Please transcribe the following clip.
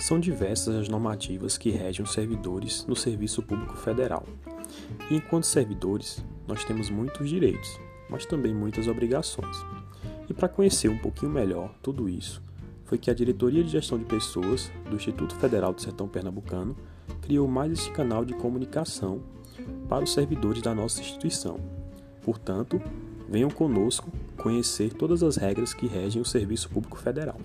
São diversas as normativas que regem os servidores no Serviço Público Federal. E enquanto servidores, nós temos muitos direitos, mas também muitas obrigações. E para conhecer um pouquinho melhor tudo isso, foi que a Diretoria de Gestão de Pessoas do Instituto Federal do Sertão Pernambucano criou mais este canal de comunicação para os servidores da nossa instituição. Portanto, venham conosco conhecer todas as regras que regem o Serviço Público Federal.